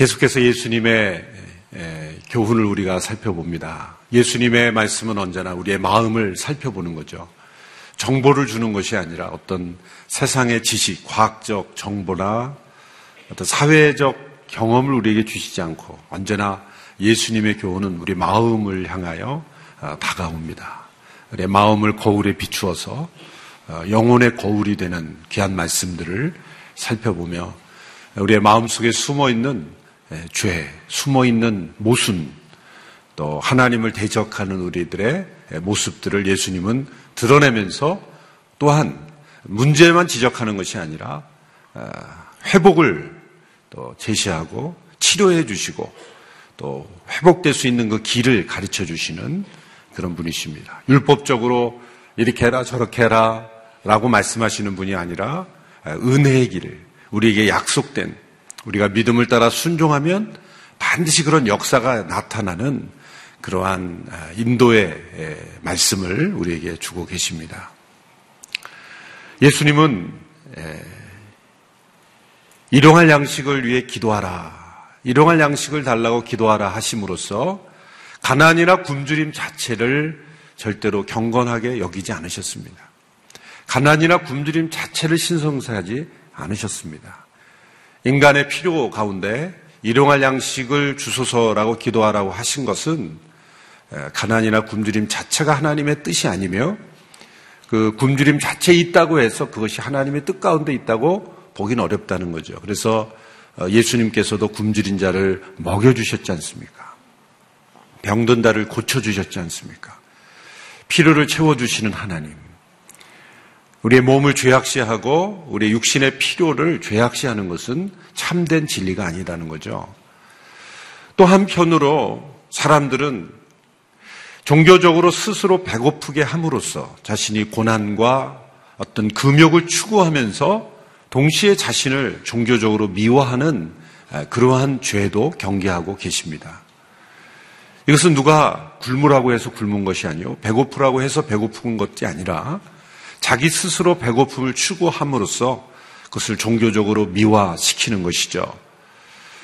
계속해서 예수님의 교훈을 우리가 살펴봅니다. 예수님의 말씀은 언제나 우리의 마음을 살펴보는 거죠. 정보를 주는 것이 아니라 어떤 세상의 지식, 과학적 정보나 어떤 사회적 경험을 우리에게 주시지 않고 언제나 예수님의 교훈은 우리 마음을 향하여 어, 다가옵니다. 우리의 마음을 거울에 비추어서 어, 영혼의 거울이 되는 귀한 말씀들을 살펴보며 우리의 마음 속에 숨어 있는 죄, 숨어 있는 모순, 또 하나님을 대적하는 우리들의 모습들을 예수님은 드러내면서 또한 문제만 지적하는 것이 아니라 어, 회복을 또 제시하고 치료해 주시고 또 회복될 수 있는 그 길을 가르쳐 주시는 그런 분이십니다. 율법적으로 이렇게 해라 저렇게 해라 라고 말씀하시는 분이 아니라 은혜의 길을 우리에게 약속된 우리가 믿음을 따라 순종하면 반드시 그런 역사가 나타나는 그러한 인도의 말씀을 우리에게 주고 계십니다. 예수님은 일용할 양식을 위해 기도하라. 일용할 양식을 달라고 기도하라 하심으로써 가난이나 굶주림 자체를 절대로 경건하게 여기지 않으셨습니다. 가난이나 굶주림 자체를 신성사하지 않으셨습니다. 인간의 필요 가운데 일용할 양식을 주소서라고 기도하라고 하신 것은 가난이나 굶주림 자체가 하나님의 뜻이 아니며 그 굶주림 자체에 있다고 해서 그것이 하나님의 뜻 가운데 있다고 보기는 어렵다는 거죠. 그래서 어, 예수님께서도 굶주린 자를 먹여주셨지 않습니까? 병든 자를 고쳐주셨지 않습니까? 필요를 채워주시는 하나님. 우리의 몸을 죄악시하고 우리의 육신의 필요를 죄악시하는 것은 참된 진리가 아니라는 거죠. 또 한편으로 사람들은 종교적으로 스스로 배고프게 함으로써 자신이 고난과 어떤 금욕을 추구하면서 동시에 자신을 종교적으로 미워하는 그러한 죄도 경계하고 계십니다. 이것은 누가 굶으라고 해서 굶은 것이 아니요. 배고프라고 해서 배고픈 것이 아니라 자기 스스로 배고픔을 추구함으로써 그것을 종교적으로 미화시키는 것이죠.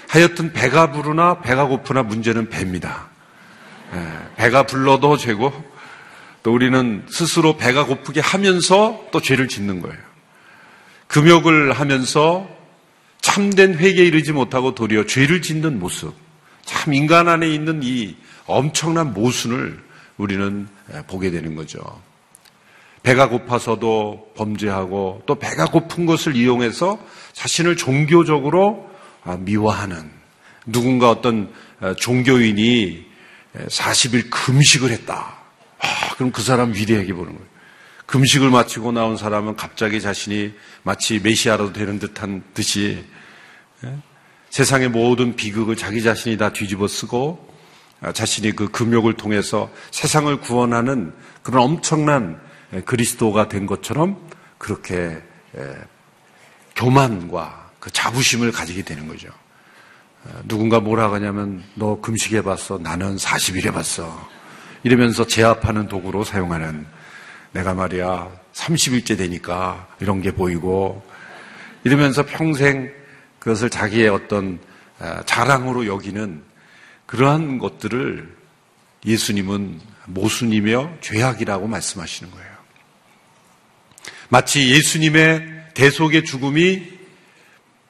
하여튼 배가 부르나 배가 고프나 문제는 배입니다. 배가 불러도 죄고 또 우리는 스스로 배가 고프게 하면서 또 죄를 짓는 거예요. 금욕을 하면서 참된 회개에 이르지 못하고 도리어 죄를 짓는 모습. 참 인간 안에 있는 이 엄청난 모순을 우리는 보게 되는 거죠. 배가 고파서도 범죄하고 또 배가 고픈 것을 이용해서 자신을 종교적으로 아, 미워하는 누군가 어떤 아, 종교인이 40일 금식을 했다. 아, 그럼 그 사람 위대하게 보는 거예요. 금식을 마치고 나온 사람은 갑자기 자신이 마치 메시아라도 되는 듯한 듯이 예? 세상의 모든 비극을 자기 자신이 다 뒤집어 쓰고 아, 자신이 그 금욕을 통해서 세상을 구원하는 그런 엄청난 그리스도가 된 것처럼 그렇게 교만과 그 자부심을 가지게 되는 거죠. 어, 누군가 뭐라 하냐면 너 금식해 봤어. 나는 40일 해 봤어. 이러면서 제압하는 도구로 사용하는 내가 말이야 30일째 되니까 이런 게 보이고 이러면서 평생 그것을 자기의 어떤 어, 자랑으로 여기는 그러한 것들을 예수님은 모순이며 죄악이라고 말씀하시는 거예요. 마치 예수님의 대속의 죽음이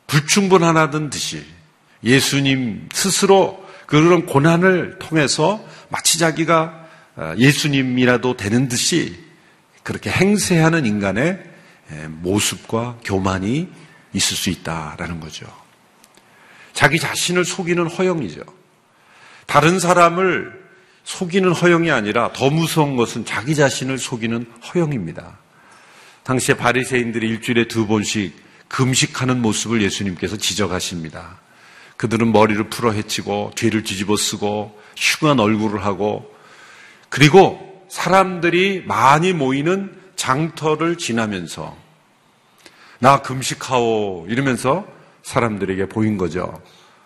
불충분하다는 듯이 예수님 스스로 그런 고난을 통해서 마치 자기가 어, 예수님이라도 되는 듯이 그렇게 행세하는 인간의 모습과 교만이 있을 수 있다라는 거죠. 자기 자신을 속이는 허영이죠. 다른 사람을 속이는 허영이 아니라 더 무서운 것은 자기 자신을 속이는 허영입니다. 당시에 바리새인들이 일주일에 두 번씩 금식하는 모습을 예수님께서 지적하십니다. 그들은 머리를 풀어 헤치고 뒤를 뒤집어 쓰고 흉한 얼굴을 하고 그리고 사람들이 많이 모이는 장터를 지나면서 나 금식하오 이러면서 사람들에게 보인 거죠.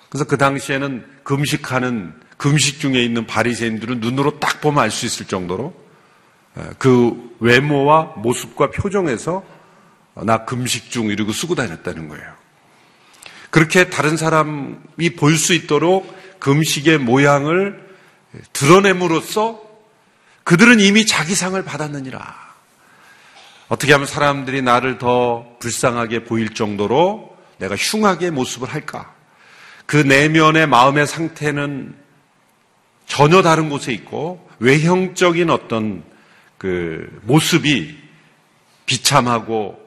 그래서 그 당시에는 금식하는 금식 중에 있는 바리새인들은 눈으로 딱 보면 알 수 있을 정도로 그 외모와 모습과 표정에서 나 금식 중 이러고 쓰고 다녔다는 거예요. 그렇게 다른 사람이 볼 수 있도록 금식의 모양을 드러냄으로써 그들은 이미 자기 상을 받았느니라. 어떻게 하면 사람들이 나를 더 불쌍하게 보일 정도로 내가 흉하게 모습을 할까? 그 내면의 마음의 상태는 전혀 다른 곳에 있고 외형적인 어떤 그 모습이 비참하고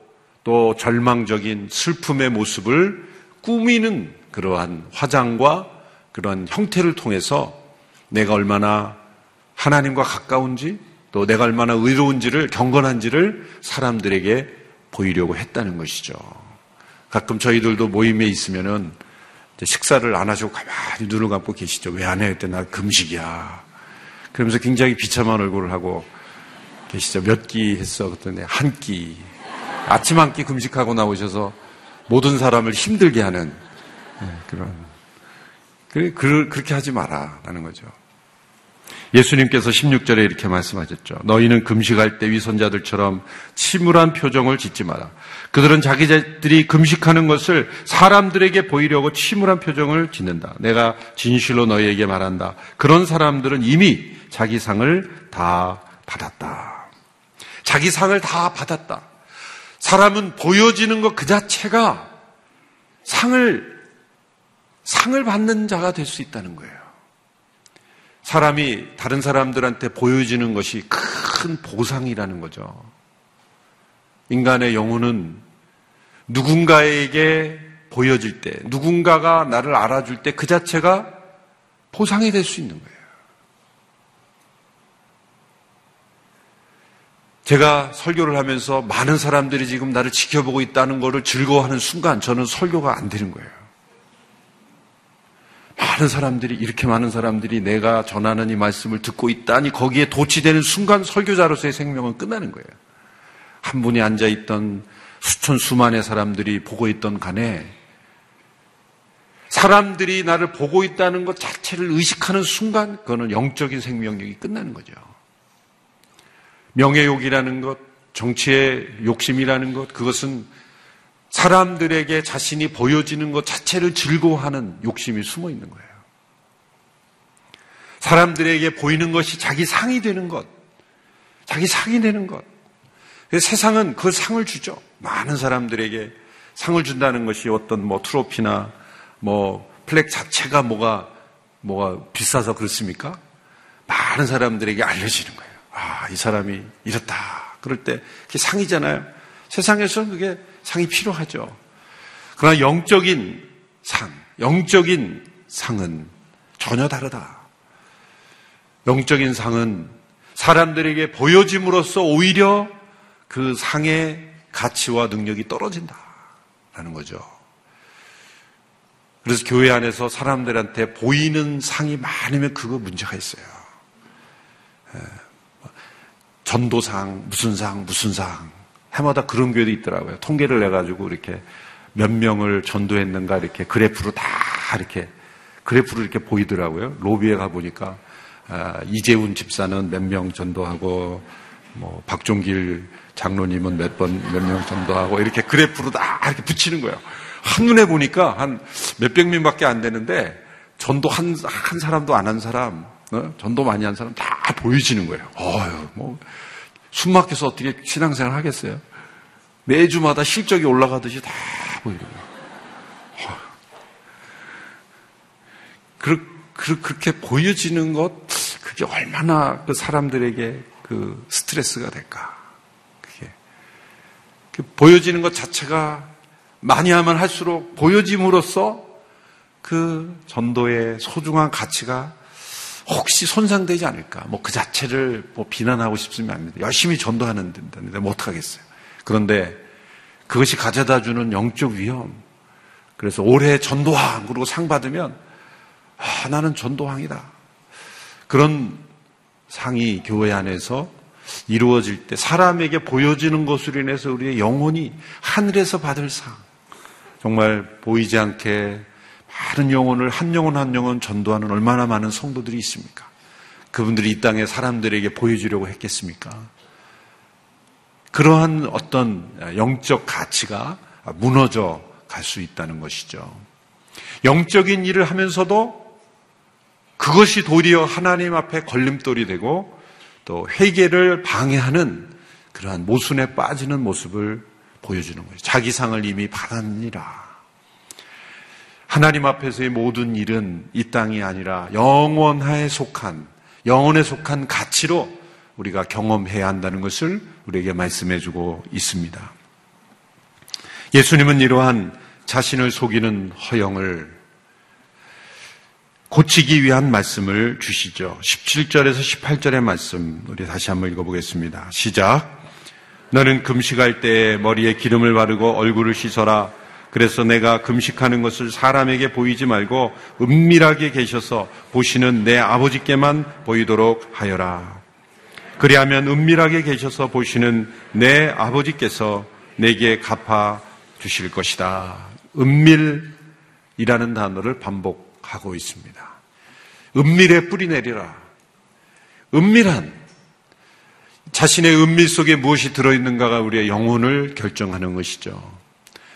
또 절망적인 슬픔의 모습을 꾸미는 그러한 화장과 그런 형태를 통해서 내가 얼마나 하나님과 가까운지 또 내가 얼마나 의로운지를 경건한지를 사람들에게 보이려고 했다는 것이죠. 가끔 저희들도 모임에 있으면은 식사를 안 하시고 가만히 눈을 감고 계시죠. 왜 안 해? 그때 나 금식이야. 그러면서 굉장히 비참한 얼굴을 하고 계시죠. 몇 끼 했어? 그랬더니 한 끼. 아침 한 끼 금식하고 나오셔서 모든 사람을 힘들게 하는 네, 그런. 그렇게 하지 마라. 라는 거죠. 예수님께서 16절에 이렇게 말씀하셨죠. 너희는 금식할 때 위선자들처럼 침울한 표정을 짓지 마라. 그들은 자기들이 금식하는 것을 사람들에게 보이려고 침울한 표정을 짓는다. 내가 진실로 너희에게 말한다. 그런 사람들은 이미 자기 상을 다 받았다. 자기 상을 다 받았다. 사람은 보여지는 것 그 자체가 상을, 상을 받는 자가 될 수 있다는 거예요. 사람이 다른 사람들한테 보여지는 것이 큰 보상이라는 거죠. 인간의 영혼은 누군가에게 보여질 때, 누군가가 나를 알아줄 때 그 자체가 보상이 될 수 있는 거예요. 제가 설교를 하면서 많은 사람들이 지금 나를 지켜보고 있다는 것을 즐거워하는 순간 저는 설교가 안 되는 거예요. 많은 사람들이 이렇게 많은 사람들이 내가 전하는 이 말씀을 듣고 있다니 거기에 도취되는 순간 설교자로서의 생명은 끝나는 거예요. 한 분이 앉아 있던 수천 수만의 사람들이 보고 있던 간에 사람들이 나를 보고 있다는 것 자체를 의식하는 순간 그거는 영적인 생명력이 끝나는 거죠. 명예욕이라는 것, 정치의 욕심이라는 것, 그것은 사람들에게 자신이 보여지는 것 자체를 즐거워하는 욕심이 숨어 있는 거예요. 사람들에게 보이는 것이 자기 상이 되는 것, 자기 상이 되는 것. 세상은 그 상을 주죠. 많은 사람들에게 상을 준다는 것이 어떤 뭐 트로피나 뭐 plaque 자체가 뭐가 뭐가 비싸서 그렇습니까? 많은 사람들에게 알려지는 거예요. 아, 이 사람이 이렇다. 그럴 때 그게 상이잖아요. 세상에서는 그게 상이 필요하죠. 그러나 영적인 상, 영적인 상은 전혀 다르다. 영적인 상은 사람들에게 보여짐으로써 오히려 그 상의 가치와 능력이 떨어진다 라는 거죠. 그래서 교회 안에서 사람들한테 보이는 상이 많으면 그거 문제가 있어요. 예. 전도상, 무슨 상, 무슨 상. 해마다 그런 교회도 있더라고요. 통계를 내가지고 이렇게 몇 명을 전도했는가 이렇게 그래프로 다 이렇게 그래프로 이렇게 보이더라고요. 로비에 가보니까 아, 이재훈 집사는 몇 명 전도하고 뭐 박종길 장로님은 몇 번 몇 명 전도하고 이렇게 그래프로 다 이렇게 붙이는 거예요. 한눈에 보니까 한 몇백 명밖에 안 되는데 전도 한, 한 사람도 안 한 사람, 어? 전도 많이 한 사람 다 보여지는 거예요. 어휴, 뭐, 숨 막혀서 어떻게 신앙생활 하겠어요? 매주마다 실적이 올라가듯이 다 보이는 거예요. 그, 그, 그렇게 보여지는 것, 그게 얼마나 그 사람들에게 그 스트레스가 될까. 그게. 그 보여지는 것 자체가 많이 하면 할수록 보여짐으로써 그 전도의 소중한 가치가 혹시 손상되지 않을까. 뭐 그 자체를 뭐 비난하고 싶으면 안 됩니다. 열심히 전도하는 데인데 뭐 어떡하겠어요. 그런데 그것이 가져다 주는 영적 위험. 그래서 올해 전도왕 그러고 상 받으면 아, 나는 전도왕이다. 그런 상이 교회 안에서 이루어질 때 사람에게 보여지는 것으로 인해서 우리의 영혼이 하늘에서 받을 상. 정말 보이지 않게 많은 영혼을 한 영혼 한 영혼 전도하는 얼마나 많은 성도들이 있습니까? 그분들이 이 땅에 사람들에게 보여주려고 했겠습니까? 그러한 어떤 영적 가치가 무너져 갈 수 있다는 것이죠. 영적인 일을 하면서도 그것이 도리어 하나님 앞에 걸림돌이 되고 또 회개를 방해하는 그러한 모순에 빠지는 모습을 보여주는 거예요. 자기 상을 이미 받았느니라. 하나님 앞에서의 모든 일은 이 땅이 아니라 영원하에 속한, 영원에 속한 가치로 우리가 경험해야 한다는 것을 우리에게 말씀해 주고 있습니다. 예수님은 이러한 자신을 속이는 허영을 고치기 위한 말씀을 주시죠. 17절에서 18절의 말씀 우리 다시 한번 읽어보겠습니다. 시작. 너는 금식할 때 머리에 기름을 바르고 얼굴을 씻어라. 그래서 내가 금식하는 것을 사람에게 보이지 말고 은밀하게 계셔서 보시는 내 아버지께만 보이도록 하여라. 그리하면 은밀하게 계셔서 보시는 내 아버지께서 내게 갚아 주실 것이다. 은밀이라는 단어를 반복하고 있습니다. 은밀에 뿌리 내리라. 은밀한 자신의 은밀 속에 무엇이 들어있는가가 우리의 영혼을 결정하는 것이죠.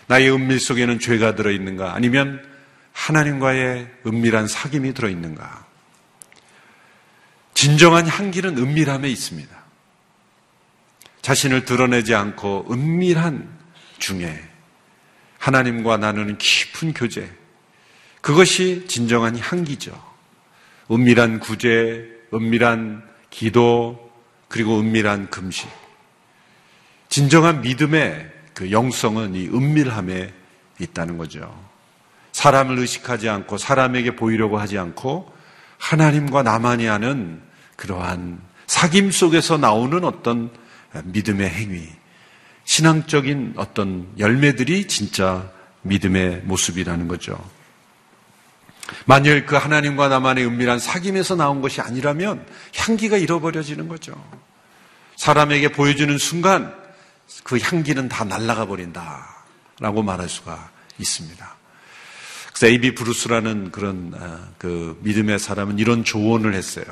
나의 은밀 속에는 죄가 들어있는가? 아니면 하나님과의 은밀한 사귐이 들어있는가? 진정한 향기는 은밀함에 있습니다. 자신을 드러내지 않고 은밀한 중에 하나님과 나누는 깊은 교제, 그것이 진정한 향기죠. 은밀한 구제, 은밀한 기도, 그리고 은밀한 금식. 진정한 믿음의 그 영성은 이 은밀함에 있다는 거죠. 사람을 의식하지 않고 사람에게 보이려고 하지 않고 하나님과 나만이 하는 그러한 사귐 속에서 나오는 어떤 믿음의 행위, 신앙적인 어떤 열매들이 진짜 믿음의 모습이라는 거죠. 만일 그 하나님과 나만의 은밀한 사귐에서 나온 것이 아니라면 향기가 잃어버려지는 거죠. 사람에게 보여주는 순간 그 향기는 다 날아가 버린다. 라고 말할 수가 있습니다. 그래서 에이비 브루스라는 그런 어, 그 믿음의 사람은 이런 조언을 했어요.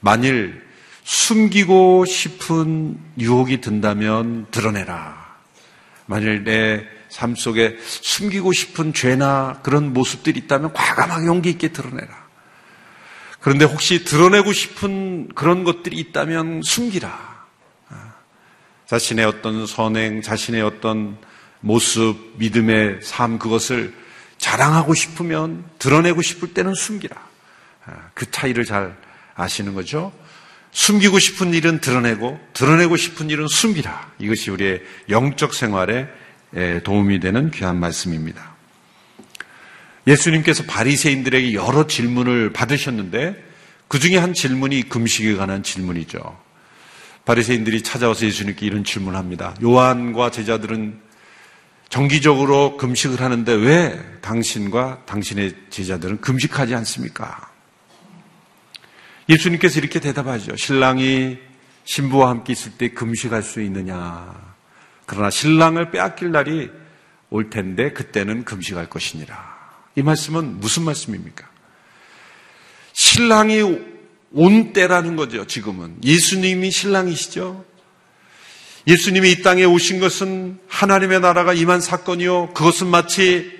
만일 숨기고 싶은 유혹이 든다면 드러내라. 만일 내 삶 속에 숨기고 싶은 죄나 그런 모습들이 있다면 과감하게 용기 있게 드러내라. 그런데 혹시 드러내고 싶은 그런 것들이 있다면 숨기라. 아, 자신의 어떤 선행, 자신의 어떤 모습, 믿음의 삶, 그것을 자랑하고 싶으면 드러내고 싶을 때는 숨기라. 아, 그 차이를 잘 아시는 거죠? 숨기고 싶은 일은 드러내고, 드러내고 싶은 일은 숨기라. 이것이 우리의 영적 생활의 도움이 되는 귀한 말씀입니다. 예수님께서 바리새인들에게 여러 질문을 받으셨는데 그 중에 한 질문이 금식에 관한 질문이죠. 바리새인들이 찾아와서 예수님께 이런 질문을 합니다. 요한과 제자들은 정기적으로 금식을 하는데 왜 당신과 당신의 제자들은 금식하지 않습니까? 예수님께서 이렇게 대답하죠. 신랑이 신부와 함께 있을 때 금식할 수 있느냐? 그러나 신랑을 빼앗길 날이 올 텐데 그때는 금식할 것이니라. 이 말씀은 무슨 말씀입니까? 신랑이 온 때라는 거죠, 지금은. 예수님이 신랑이시죠? 예수님이 이 땅에 오신 것은 하나님의 나라가 임한 사건이요. 그것은 마치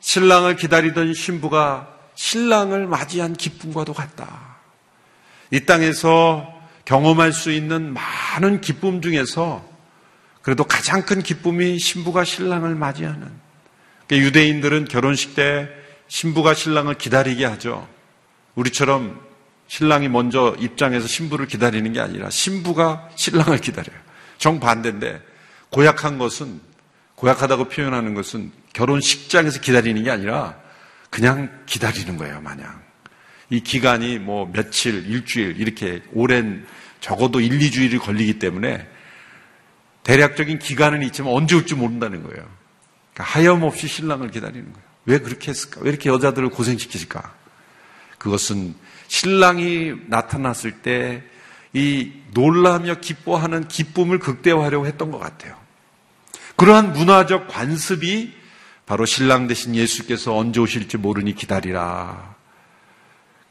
신랑을 기다리던 신부가 신랑을 맞이한 기쁨과도 같다. 이 땅에서 경험할 수 있는 많은 기쁨 중에서 그래도 가장 큰 기쁨이 신부가 신랑을 맞이하는. 그러니까 유대인들은 결혼식 때 신부가 신랑을 기다리게 하죠. 우리처럼 신랑이 먼저 입장해서 신부를 기다리는 게 아니라 신부가 신랑을 기다려요. 정반대인데 고약한 것은 고약하다고 표현하는 것은 결혼식장에서 기다리는 게 아니라 그냥 기다리는 거예요, 마냥. 이 기간이 뭐 며칠, 일주일 이렇게 오랜 적어도 1, 2주일이 걸리기 때문에 대략적인 기간은 있지만 언제 올지 모른다는 거예요. 그러니까 하염없이 신랑을 기다리는 거예요. 왜 그렇게 했을까? 왜 이렇게 여자들을 고생시키실까? 그것은 신랑이 나타났을 때 이 놀라며 기뻐하는 기쁨을 극대화하려고 했던 것 같아요. 그러한 문화적 관습이 바로 신랑 대신 예수께서 언제 오실지 모르니 기다리라.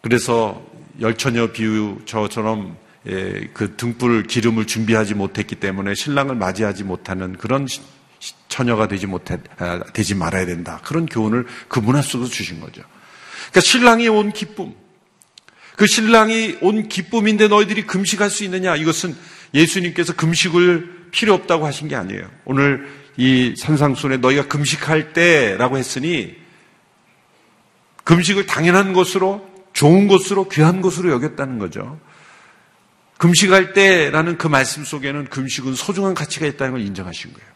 그래서 열처녀 비유 저처럼 예, 그 등불 기름을 준비하지 못했기 때문에 신랑을 맞이하지 못하는 그런 처녀가 되지 못해 아, 되지 말아야 된다. 그런 교훈을 그 문화 속에서 주신 거죠. 그러니까 신랑이 온 기쁨, 그 신랑이 온 기쁨인데 너희들이 금식할 수 있느냐? 이것은 예수님께서 금식을 필요 없다고 하신 게 아니에요. 오늘 이 산상순에 너희가 금식할 때라고 했으니 금식을 당연한 것으로 좋은 것으로 귀한 것으로 여겼다는 거죠. 금식할 때라는 그 말씀 속에는 금식은 소중한 가치가 있다는 걸 인정하신 거예요.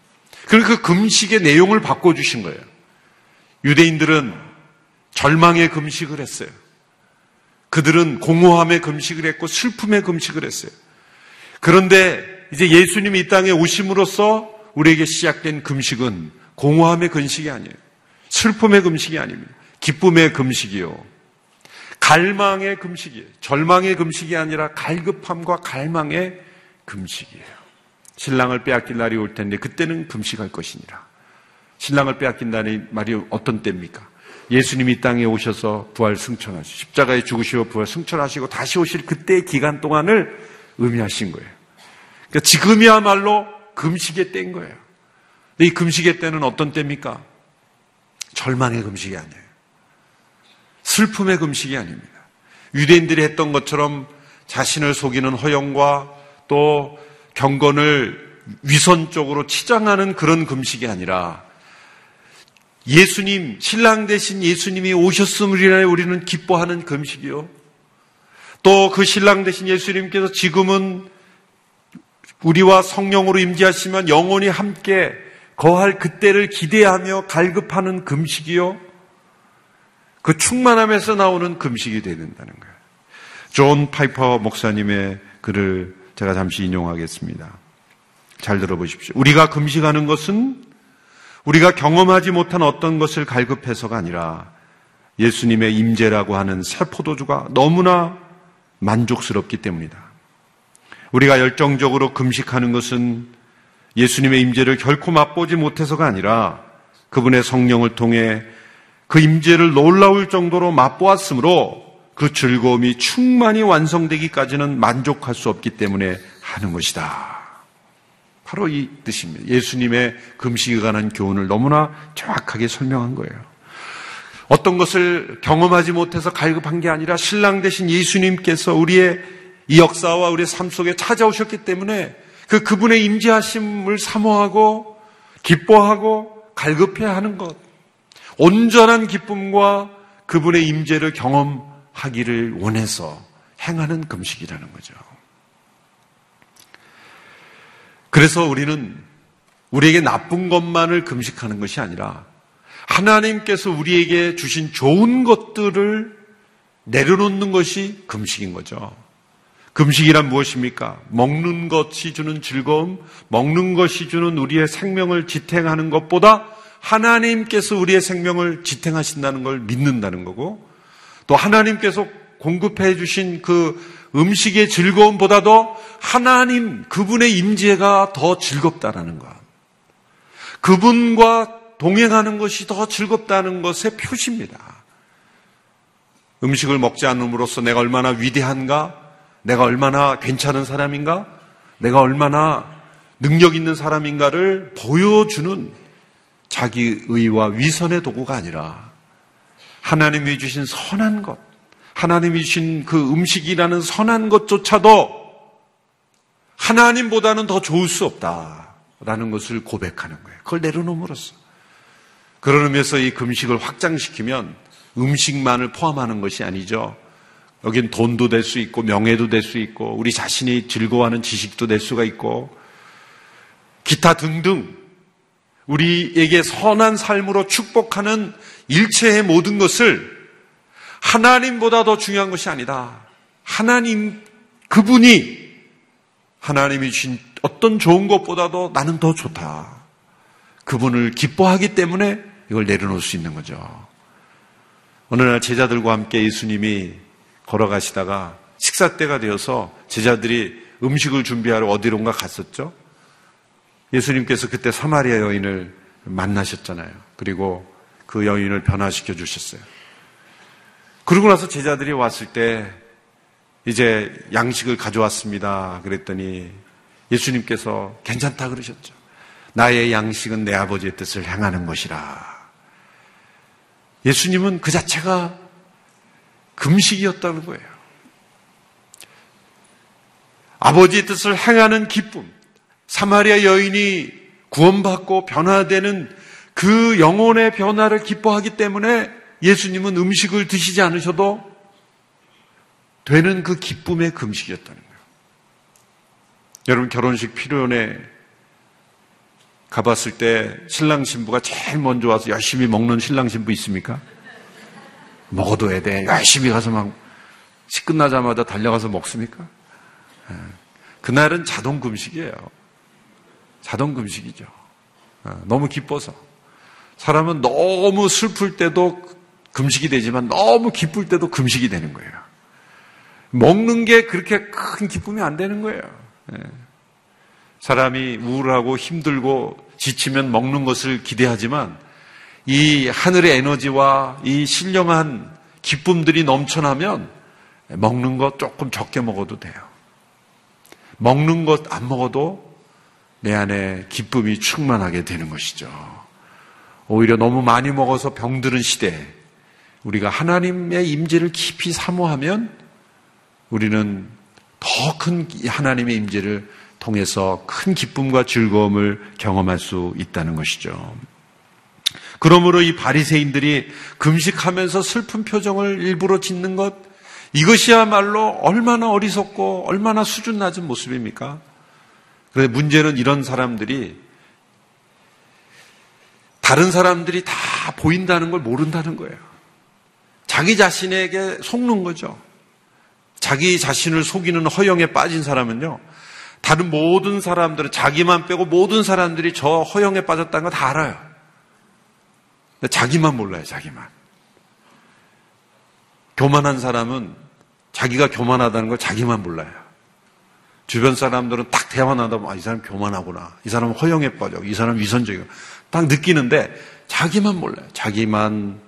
그리고 그 금식의 내용을 바꿔주신 거예요. 유대인들은 절망의 금식을 했어요. 그들은 공허함의 금식을 했고 슬픔의 금식을 했어요. 그런데 이제 예수님이 이 땅에 오심으로써 우리에게 시작된 금식은 공허함의 금식이 아니에요. 슬픔의 금식이 아닙니다. 기쁨의 금식이요. 갈망의 금식이에요. 절망의 금식이 아니라 갈급함과 갈망의 금식이에요. 신랑을 빼앗길 날이 올 텐데 그때는 금식할 것이니라. 신랑을 빼앗긴다는 말이 어떤 때입니까? 예수님이 이 땅에 오셔서 부활 승천하시고 십자가에 죽으시고 부활 승천하시고 다시 오실 그때의 기간 동안을 의미하신 거예요. 그러니까 지금이야말로 금식의 때인 거예요. 근데 이 금식의 때는 어떤 때입니까? 절망의 금식이 아니에요. 슬픔의 금식이 아닙니다. 유대인들이 했던 것처럼 자신을 속이는 허영과 또 경건을 위선적으로 치장하는 그런 금식이 아니라 예수님, 신랑 대신 예수님이 인하여 우리는 기뻐하는 금식이요. 또 그 신랑 되신 예수님께서 지금은 우리와 성령으로 임재하시면 영원히 함께 거할 그때를 기대하며 갈급하는 금식이요. 그 충만함에서 나오는 금식이 되야 된다는 거예요. 존 파이퍼 목사님의 글을 제가 잠시 인용하겠습니다. 잘 들어보십시오. 우리가 금식하는 것은 우리가 경험하지 못한 어떤 것을 갈급해서가 아니라 예수님의 임재라고 하는 새 포도주가 너무나 만족스럽기 때문이다. 우리가 열정적으로 금식하는 것은 예수님의 임재를 결코 맛보지 못해서가 아니라 그분의 성령을 통해 그 임재를 놀라울 정도로 맛보았으므로 그 즐거움이 충만히 완성되기까지는 만족할 수 없기 때문에 하는 것이다. 바로 이 뜻입니다. 예수님의 금식에 관한 교훈을 너무나 정확하게 설명한 거예요. 어떤 것을 경험하지 못해서 갈급한 게 아니라 신랑 대신 예수님께서 우리의 이 역사와 우리의 삶 속에 찾아오셨기 때문에 그 그분의 임재하심을 사모하고 기뻐하고 갈급해 하는 것. 온전한 기쁨과 그분의 임재를 경험하기를 원해서 행하는 금식이라는 거죠. 그래서 우리는 우리에게 나쁜 것만을 금식하는 것이 아니라 하나님께서 우리에게 주신 좋은 것들을 내려놓는 것이 금식인 거죠. 금식이란 무엇입니까? 먹는 것이 주는 즐거움, 먹는 것이 주는 우리의 생명을 지탱하는 것보다 하나님께서 우리의 생명을 지탱하신다는 걸 믿는다는 거고 또 하나님께서 공급해 주신 그 음식의 즐거움보다도 하나님 그분의 임재가 더 즐겁다라는 것. 그분과 동행하는 것이 더 즐겁다는 것의 표시입니다. 음식을 먹지 않음으로써 내가 얼마나 위대한가? 내가 얼마나 괜찮은 사람인가? 내가 얼마나 능력 있는 사람인가를 보여주는 자기 의와 위선의 도구가 아니라 하나님이 주신 선한 것, 하나님이 주신 그 음식이라는 선한 것조차도 하나님보다는 더 좋을 수 없다라는 것을 고백하는 거예요. 그걸 내려놓음으로써. 그런 의미에서 이 금식을 확장시키면 음식만을 포함하는 것이 아니죠. 여긴 돈도 될 수 있고 명예도 될 수 있고 우리 자신이 즐거워하는 지식도 될 수가 있고 기타 등등 우리에게 선한 삶으로 축복하는 일체의 모든 것을 하나님보다 더 중요한 것이 아니다. 하나님, 그분이 하나님이 주신 어떤 좋은 것보다도 나는 더 좋다. 그분을 기뻐하기 때문에 이걸 내려놓을 수 있는 거죠. 어느 날 제자들과 함께 예수님이 걸어가시다가 식사 때가 되어서 제자들이 음식을 준비하러 어디론가 갔었죠. 예수님께서 그때 사마리아 여인을 만나셨잖아요. 그리고 그 여인을 변화시켜 주셨어요. 그러고 나서 제자들이 왔을 때 이제 양식을 가져왔습니다. 그랬더니 예수님께서 괜찮다 그러셨죠. 나의 양식은 내 아버지의 뜻을 행하는 것이라. 예수님은 그 자체가 금식이었다는 거예요. 아버지의 뜻을 행하는 기쁨, 사마리아 여인이 구원받고 변화되는 그 영혼의 변화를 기뻐하기 때문에 예수님은 음식을 드시지 않으셔도 되는 그 기쁨의 금식이었다는 거예요. 여러분 결혼식 피로연에 가봤을 때 신랑 신부가 제일 먼저 와서 열심히 먹는 신랑 신부 있습니까? 먹어둬야 돼. 열심히 가서 막 식 끝나자마자 달려가서 먹습니까? 예. 그날은 자동 금식이에요. 자동 금식이죠. 예. 너무 기뻐서. 사람은 너무 슬플 때도 금식이 되지만 너무 기쁠 때도 금식이 되는 거예요. 먹는 게 그렇게 큰 기쁨이 안 되는 거예요. 예. 사람이 우울하고 힘들고 지치면 먹는 것을 기대하지만 이 하늘의 에너지와 이 신령한 기쁨들이 넘쳐나면 먹는 것 조금 적게 먹어도 돼요. 먹는 것 안 먹어도 내 안에 기쁨이 충만하게 되는 것이죠. 오히려 너무 많이 먹어서 병드는 시대, 우리가 하나님의 임재를 깊이 사모하면 우리는 더 큰 하나님의 임재를 통해서 큰 기쁨과 즐거움을 경험할 수 있다는 것이죠. 그러므로 이 바리새인들이 금식하면서 슬픈 표정을 일부러 짓는 것 이것이야말로 얼마나 어리석고 얼마나 수준 낮은 모습입니까? 그런데 문제는 이런 사람들이 다른 사람들이 다 보인다는 걸 모른다는 거예요. 자기 자신에게 속는 거죠. 자기 자신을 속이는 허영에 빠진 사람은요. 다른 모든 사람들은 자기만 빼고 모든 사람들이 저 허영에 빠졌다는 거 다 알아요. 자기만 몰라요, 자기만. 교만한 사람은 자기가 교만하다는 걸 자기만 몰라요. 주변 사람들은 딱 대화 나다 보면 아, 이 사람 교만하구나. 이 사람 허영에 빠져. 이 사람 위선적이고. 딱 느끼는데 자기만 몰라요. 자기만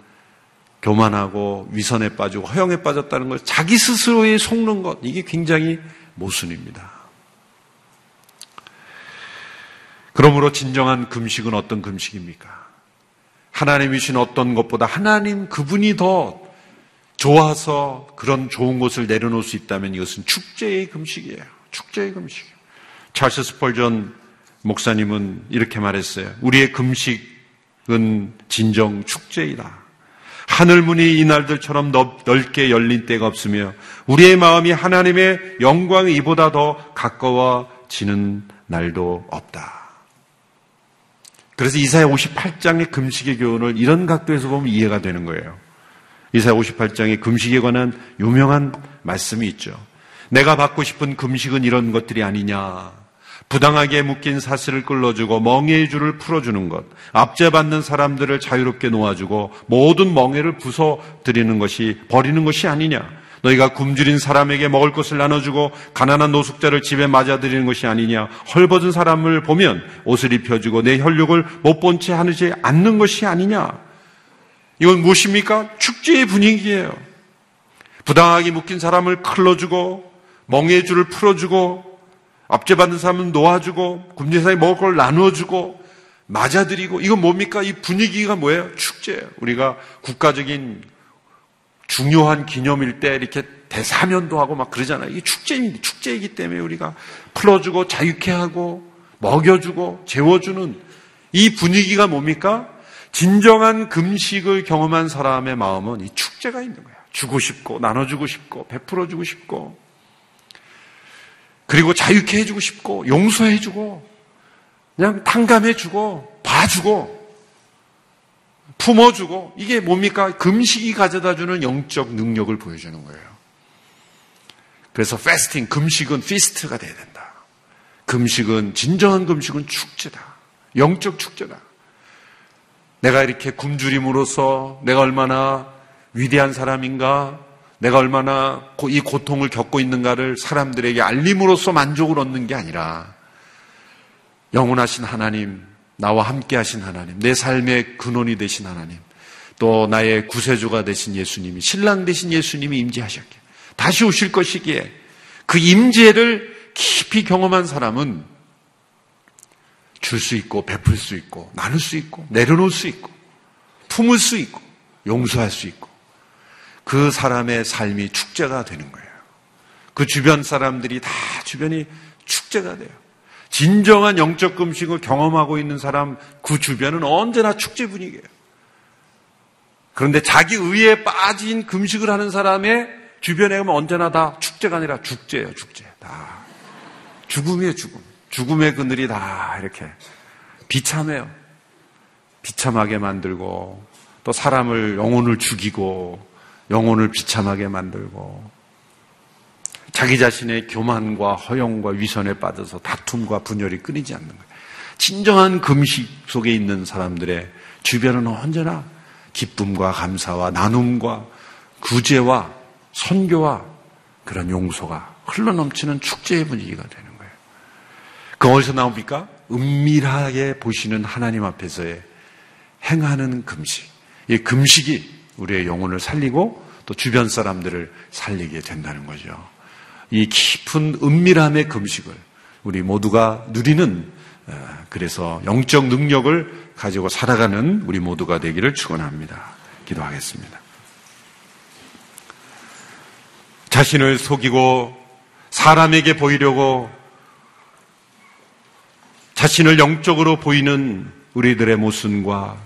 교만하고 위선에 빠지고 허영에 빠졌다는 걸 자기 스스로에 속는 것. 이게 굉장히 모순입니다. 그러므로 진정한 금식은 어떤 금식입니까? 하나님이 신 어떤 것보다 하나님 그분이 더 좋아서 그런 좋은 것을 내려놓을 수 있다면 이것은 축제의 금식이에요. 축제의 금식. 찰스 스펄전 목사님은 이렇게 말했어요. 우리의 금식은 진정 축제이다. 하늘문이 이날들처럼 넓게 열린 때가 없으며 우리의 마음이 하나님의 영광이 이보다 더 가까워지는 날도 없다. 그래서 이사야 58장의 금식의 교훈을 이런 각도에서 보면 이해가 되는 거예요. 이사야 58장의 금식에 관한 유명한 말씀이 있죠. 내가 받고 싶은 금식은 이런 것들이 아니냐. 부당하게 묶인 사슬을 끌어주고 멍해의 줄을 풀어주는 것, 압제받는 사람들을 자유롭게 놓아주고 모든 멍해를 부숴드리는 것이 버리는 것이 아니냐. 너희가 굶주린 사람에게 먹을 것을 나눠주고 가난한 노숙자를 집에 맞아들이는 것이 아니냐. 헐벗은 사람을 보면 옷을 입혀주고 내 혈육을 못 본 채 하지 않는 것이 아니냐. 이건 무엇입니까? 축제의 분위기예요. 부당하게 묶인 사람을 클러주고 멍에 줄을 풀어주고 압제받는 사람은 놓아주고 굶주린 사람이 먹을 걸 나눠주고 맞아들이고 이건 뭡니까? 이 분위기가 뭐예요? 축제예요. 우리가 국가적인 중요한 기념일 때 이렇게 대사면도 하고 막 그러잖아요. 이게 축제입니다. 축제이기 때문에 우리가 풀어주고 자유케 하고 먹여주고 재워주는 이 분위기가 뭡니까? 진정한 금식을 경험한 사람의 마음은 이 축제가 있는 거야. 주고 싶고 나눠주고 싶고 베풀어주고 싶고 그리고 자유케 해주고 싶고 용서해주고 그냥 탕감해주고 봐주고 품어주고 이게 뭡니까? 금식이 가져다주는 영적 능력을 보여주는 거예요. 그래서 fasting, 금식은 feast가 돼야 된다. 금식은 진정한 금식은 축제다. 영적 축제다. 내가 이렇게 굶주림으로써 내가 얼마나 위대한 사람인가, 내가 얼마나 이 고통을 겪고 있는가를 사람들에게 알림으로써 만족을 얻는 게 아니라 영원하신 하나님, 나와 함께 하신 하나님, 내 삶의 근원이 되신 하나님, 또 나의 구세주가 되신 예수님이, 신랑 되신 예수님이 임재하셨기에, 다시 오실 것이기에, 그 임재를 깊이 경험한 사람은 줄 수 있고 베풀 수 있고 나눌 수 있고 내려놓을 수 있고 품을 수 있고 용서할 수 있고 그 사람의 삶이 축제가 되는 거예요. 그 주변 사람들이 다 주변이 축제가 돼요. 진정한 영적 금식을 경험하고 있는 사람 그 주변은 언제나 축제 분위기예요. 그런데 자기 의에 빠진 금식을 하는 사람의 주변에 가면 언제나 다 축제가 아니라 축제예요, 축제. 다. 죽음이에요, 죽음. 죽음의 그늘이 다 이렇게 비참해요. 비참하게 만들고 또 사람을 영혼을 죽이고 영혼을 비참하게 만들고 자기 자신의 교만과 허영과 위선에 빠져서 다툼과 분열이 끊이지 않는 거예요. 진정한 금식 속에 있는 사람들의 주변은 언제나 기쁨과 감사와 나눔과 구제와 선교와 그런 용서가 흘러넘치는 축제의 분위기가 되는 거예요. 그 어디서 나옵니까? 은밀하게 보시는 하나님 앞에서의 행하는 금식. 이 금식이 우리의 영혼을 살리고 또 주변 사람들을 살리게 된다는 거죠. 이 깊은 은밀함의 금식을 우리 모두가 누리는 어, 그래서 영적 능력을 가지고 살아가는 우리 모두가 되기를 축원합니다. 기도하겠습니다. 자신을 속이고 사람에게 보이려고 자신을 영적으로 보이는 우리들의 모순과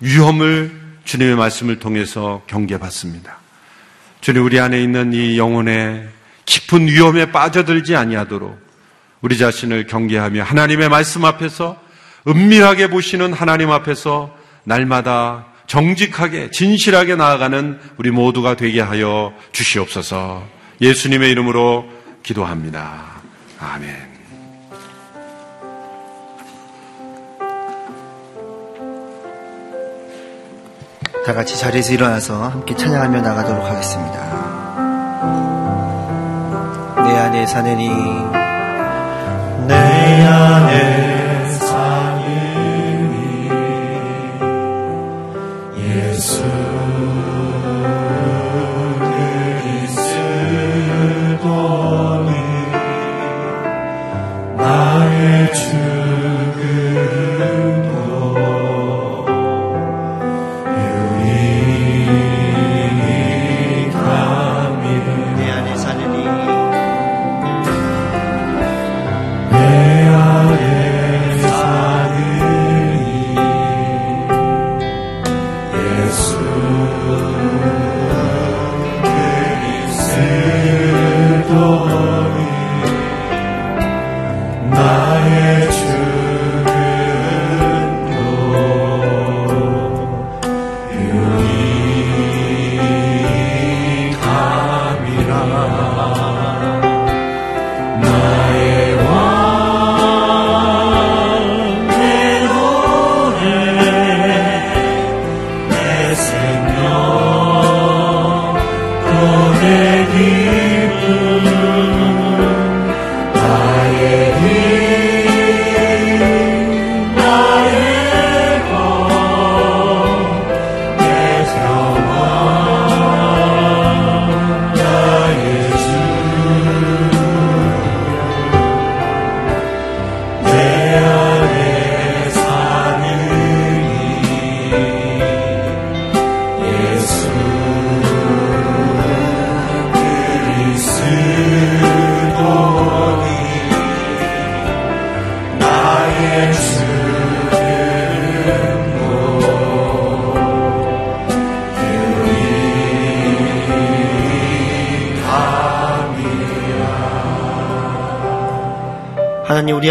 위험을 주님의 말씀을 통해서 경계받습니다. 주님 우리 안에 있는 이 영혼의 깊은 위험에 빠져들지 아니하도록 우리 자신을 경계하며 하나님의 말씀 앞에서 은밀하게 보시는 하나님 앞에서 날마다 정직하게 진실하게 나아가는 우리 모두가 되게 하여 주시옵소서. 예수님의 이름으로 기도합니다. 아멘. 다 같이 자리에서 일어나서 함께 찬양하며 나가도록 하겠습니다. 내 안에 이, 내 안에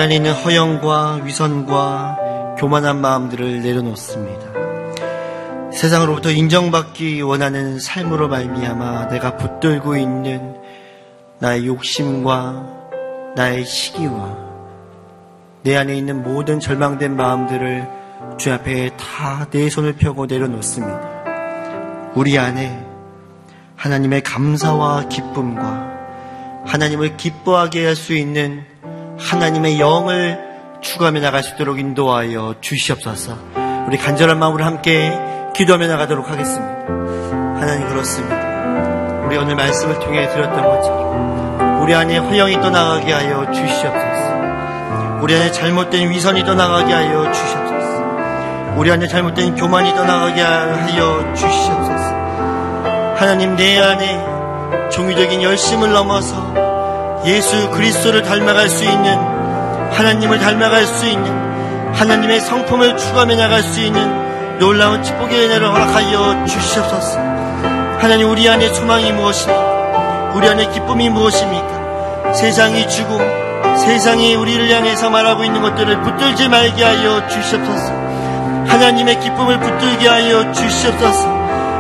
안에 있는 허영과 위선과 교만한 마음들을 내려놓습니다. 세상으로부터 인정받기 원하는 삶으로 말미암아 내가 붙들고 있는 나의 욕심과 나의 시기와 내 안에 있는 모든 절망된 마음들을 주 앞에 다 내 손을 펴고 내려놓습니다. 우리 안에 하나님의 감사와 기쁨과 하나님을 기뻐하게 할 수 있는 하나님의 영을 추구하며 나갈 수 있도록 인도하여 주시옵소서. 우리 간절한 마음으로 함께 기도하며 나가도록 하겠습니다. 하나님 그렇습니다. 우리 오늘 말씀을 통해 드렸던 것처럼 우리 안에 허영이 떠나가게 하여 주시옵소서. 우리 안에 잘못된 위선이 떠나가게 하여 주시옵소서. 우리 안에 잘못된 교만이 떠나가게 하여 주시옵소서. 하나님 내 안에 종교적인 열심을 넘어서 예수 그리스도를 닮아갈 수 있는 하나님을 닮아갈 수 있는 하나님의 성품을 추구하며 나갈 수 있는 놀라운 축복의 은혜를 허락하여 주시옵소서. 하나님 우리 안에 소망이 무엇입니까? 우리 안에 기쁨이 무엇입니까? 세상이 주고 세상이 우리를 향해서 말하고 있는 것들을 붙들지 말게 하여 주시옵소서. 하나님의 기쁨을 붙들게 하여 주시옵소서.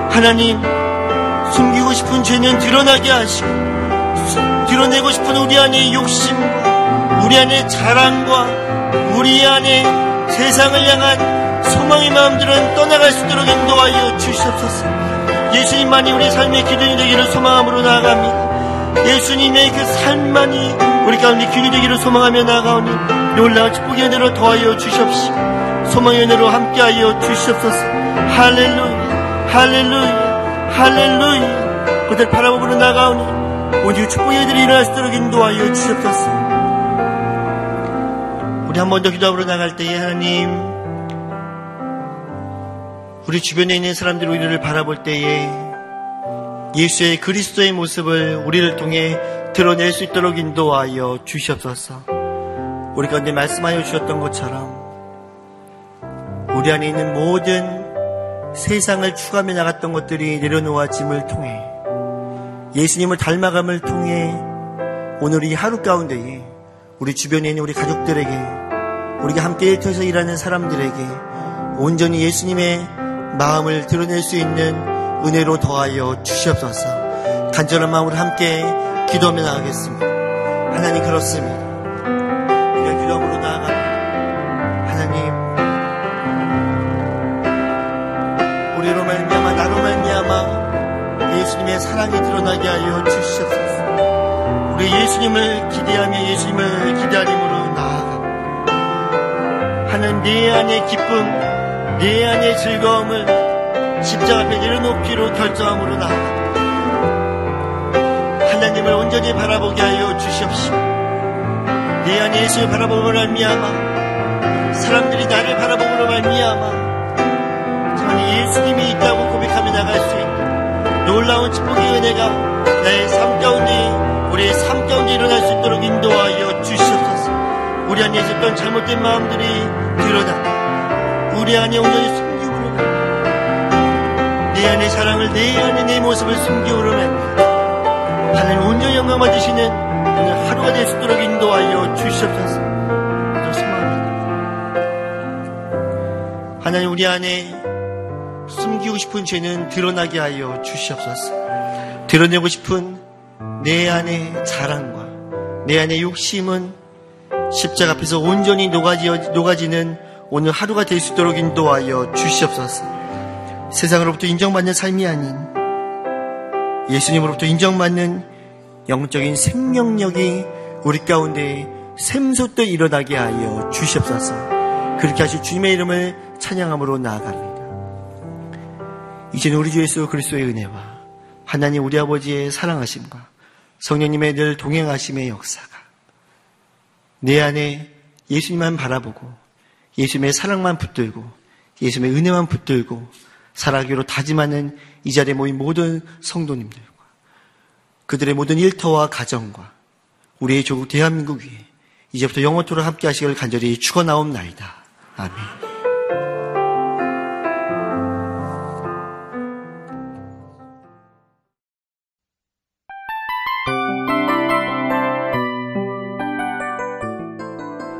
하나님 숨기고 싶은 죄는 드러나게 하시고 드러내고 싶은 우리 안의 욕심과 우리 안의 자랑과 우리 안의 세상을 향한 소망의 마음들은 떠나갈 수 있도록 인도하여 주시옵소서. 예수님만이 우리 삶의 기준이 되기를 소망함으로 나아갑니다 예수님의 그 삶만이 우리 가운데 기준이 되기를 소망하며 나아가오니 놀라운 축복의 은혜로 더하여 주시옵시고 소망의 은혜로 함께하여 주시옵소서. 할렐루야 할렐루야 할렐루야. 그들 바라보고 나가오니 오직 축복의 들이 일어날 수 있도록 인도하여 주셨옵소서 우리 한 번 더 기도하러 나갈 때에 하나님 우리 주변에 있는 사람들이 우리를 바라볼 때에 예수의 그리스도의 모습을 우리를 통해 드러낼 수 있도록 인도하여 주시옵소서. 우리 가운데 말씀하여 주셨던 것처럼 우리 안에 있는 모든 세상을 추가하며 나갔던 것들이 내려놓아짐을 통해 예수님을 닮아감을 통해 오늘 이 하루 가운데에 우리 주변에 있는 우리 가족들에게 우리가 함께 일터에서 일하는 사람들에게 온전히 예수님의 마음을 드러낼 수 있는 은혜로 더하여 주시옵소서 간절한 마음으로 함께 기도하며 나가겠습니다. 하나님 그렇습니다. 우리가 기도함으로 나아갑니다. 하나님 우리로 말미 예수님의 사랑이 드러나게 하여 주시옵소서. 우리 예수님을 기대하며 예수님을 기다림으로 나아가. 하는 내 안의 기쁨, 내 안의 즐거움을 십자가 앞에 내려놓기로 결정함으로 나아가. 하나님을 온전히 바라보게 하여 주시옵시고 내 안에 예수를 바라보므로 말미암아 사람들이 나를 바라보므로 말미암아 예수님이 있다고 고백하며 나갈 수 있는 놀라운 축복의 은혜가 나의 삶 가운데 우리의 삶 가운데 일어날 수 있도록 인도하여 주시옵소서. 우리 안에 있었던 잘못된 마음들이 드러나 우리 안에 온전히 숨기우려 내 안의 사랑을 내 안에 내 모습을 숨기우려면 하나님 온전히 영광 받으시는 오늘 하루가 될 수 있도록 인도하여 주시옵소서. 하나님 우리 안에 숨기고 싶은 죄는 드러나게 하여 주시옵소서. 드러내고 싶은 내 안의 자랑과 내 안의 욕심은 십자가 앞에서 온전히 녹아지, 녹아지는 오늘 하루가 될 수 있도록 인도하여 주시옵소서. 세상으로부터 인정받는 삶이 아닌 예수님으로부터 인정받는 영적인 생명력이 우리 가운데 샘솟듯 일어나게 하여 주시옵소서. 그렇게 하실 주님의 이름을 찬양함으로 나아갑니다. 이제는 우리 주 예수 그리스도의 은혜와 하나님 우리 아버지의 사랑하심과 성령님의 늘 동행하심의 역사가 내 안에 예수님만 바라보고 예수님의 사랑만 붙들고 예수님의 은혜만 붙들고 살아가기로 다짐하는 이 자리에 모인 모든 성도님들과 그들의 모든 일터와 가정과 우리의 조국 대한민국 위에 이제부터 영원토록 함께 하시기를 간절히 축원나옵나이다. 아멘.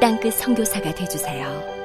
땅끝 성교사가 되주세요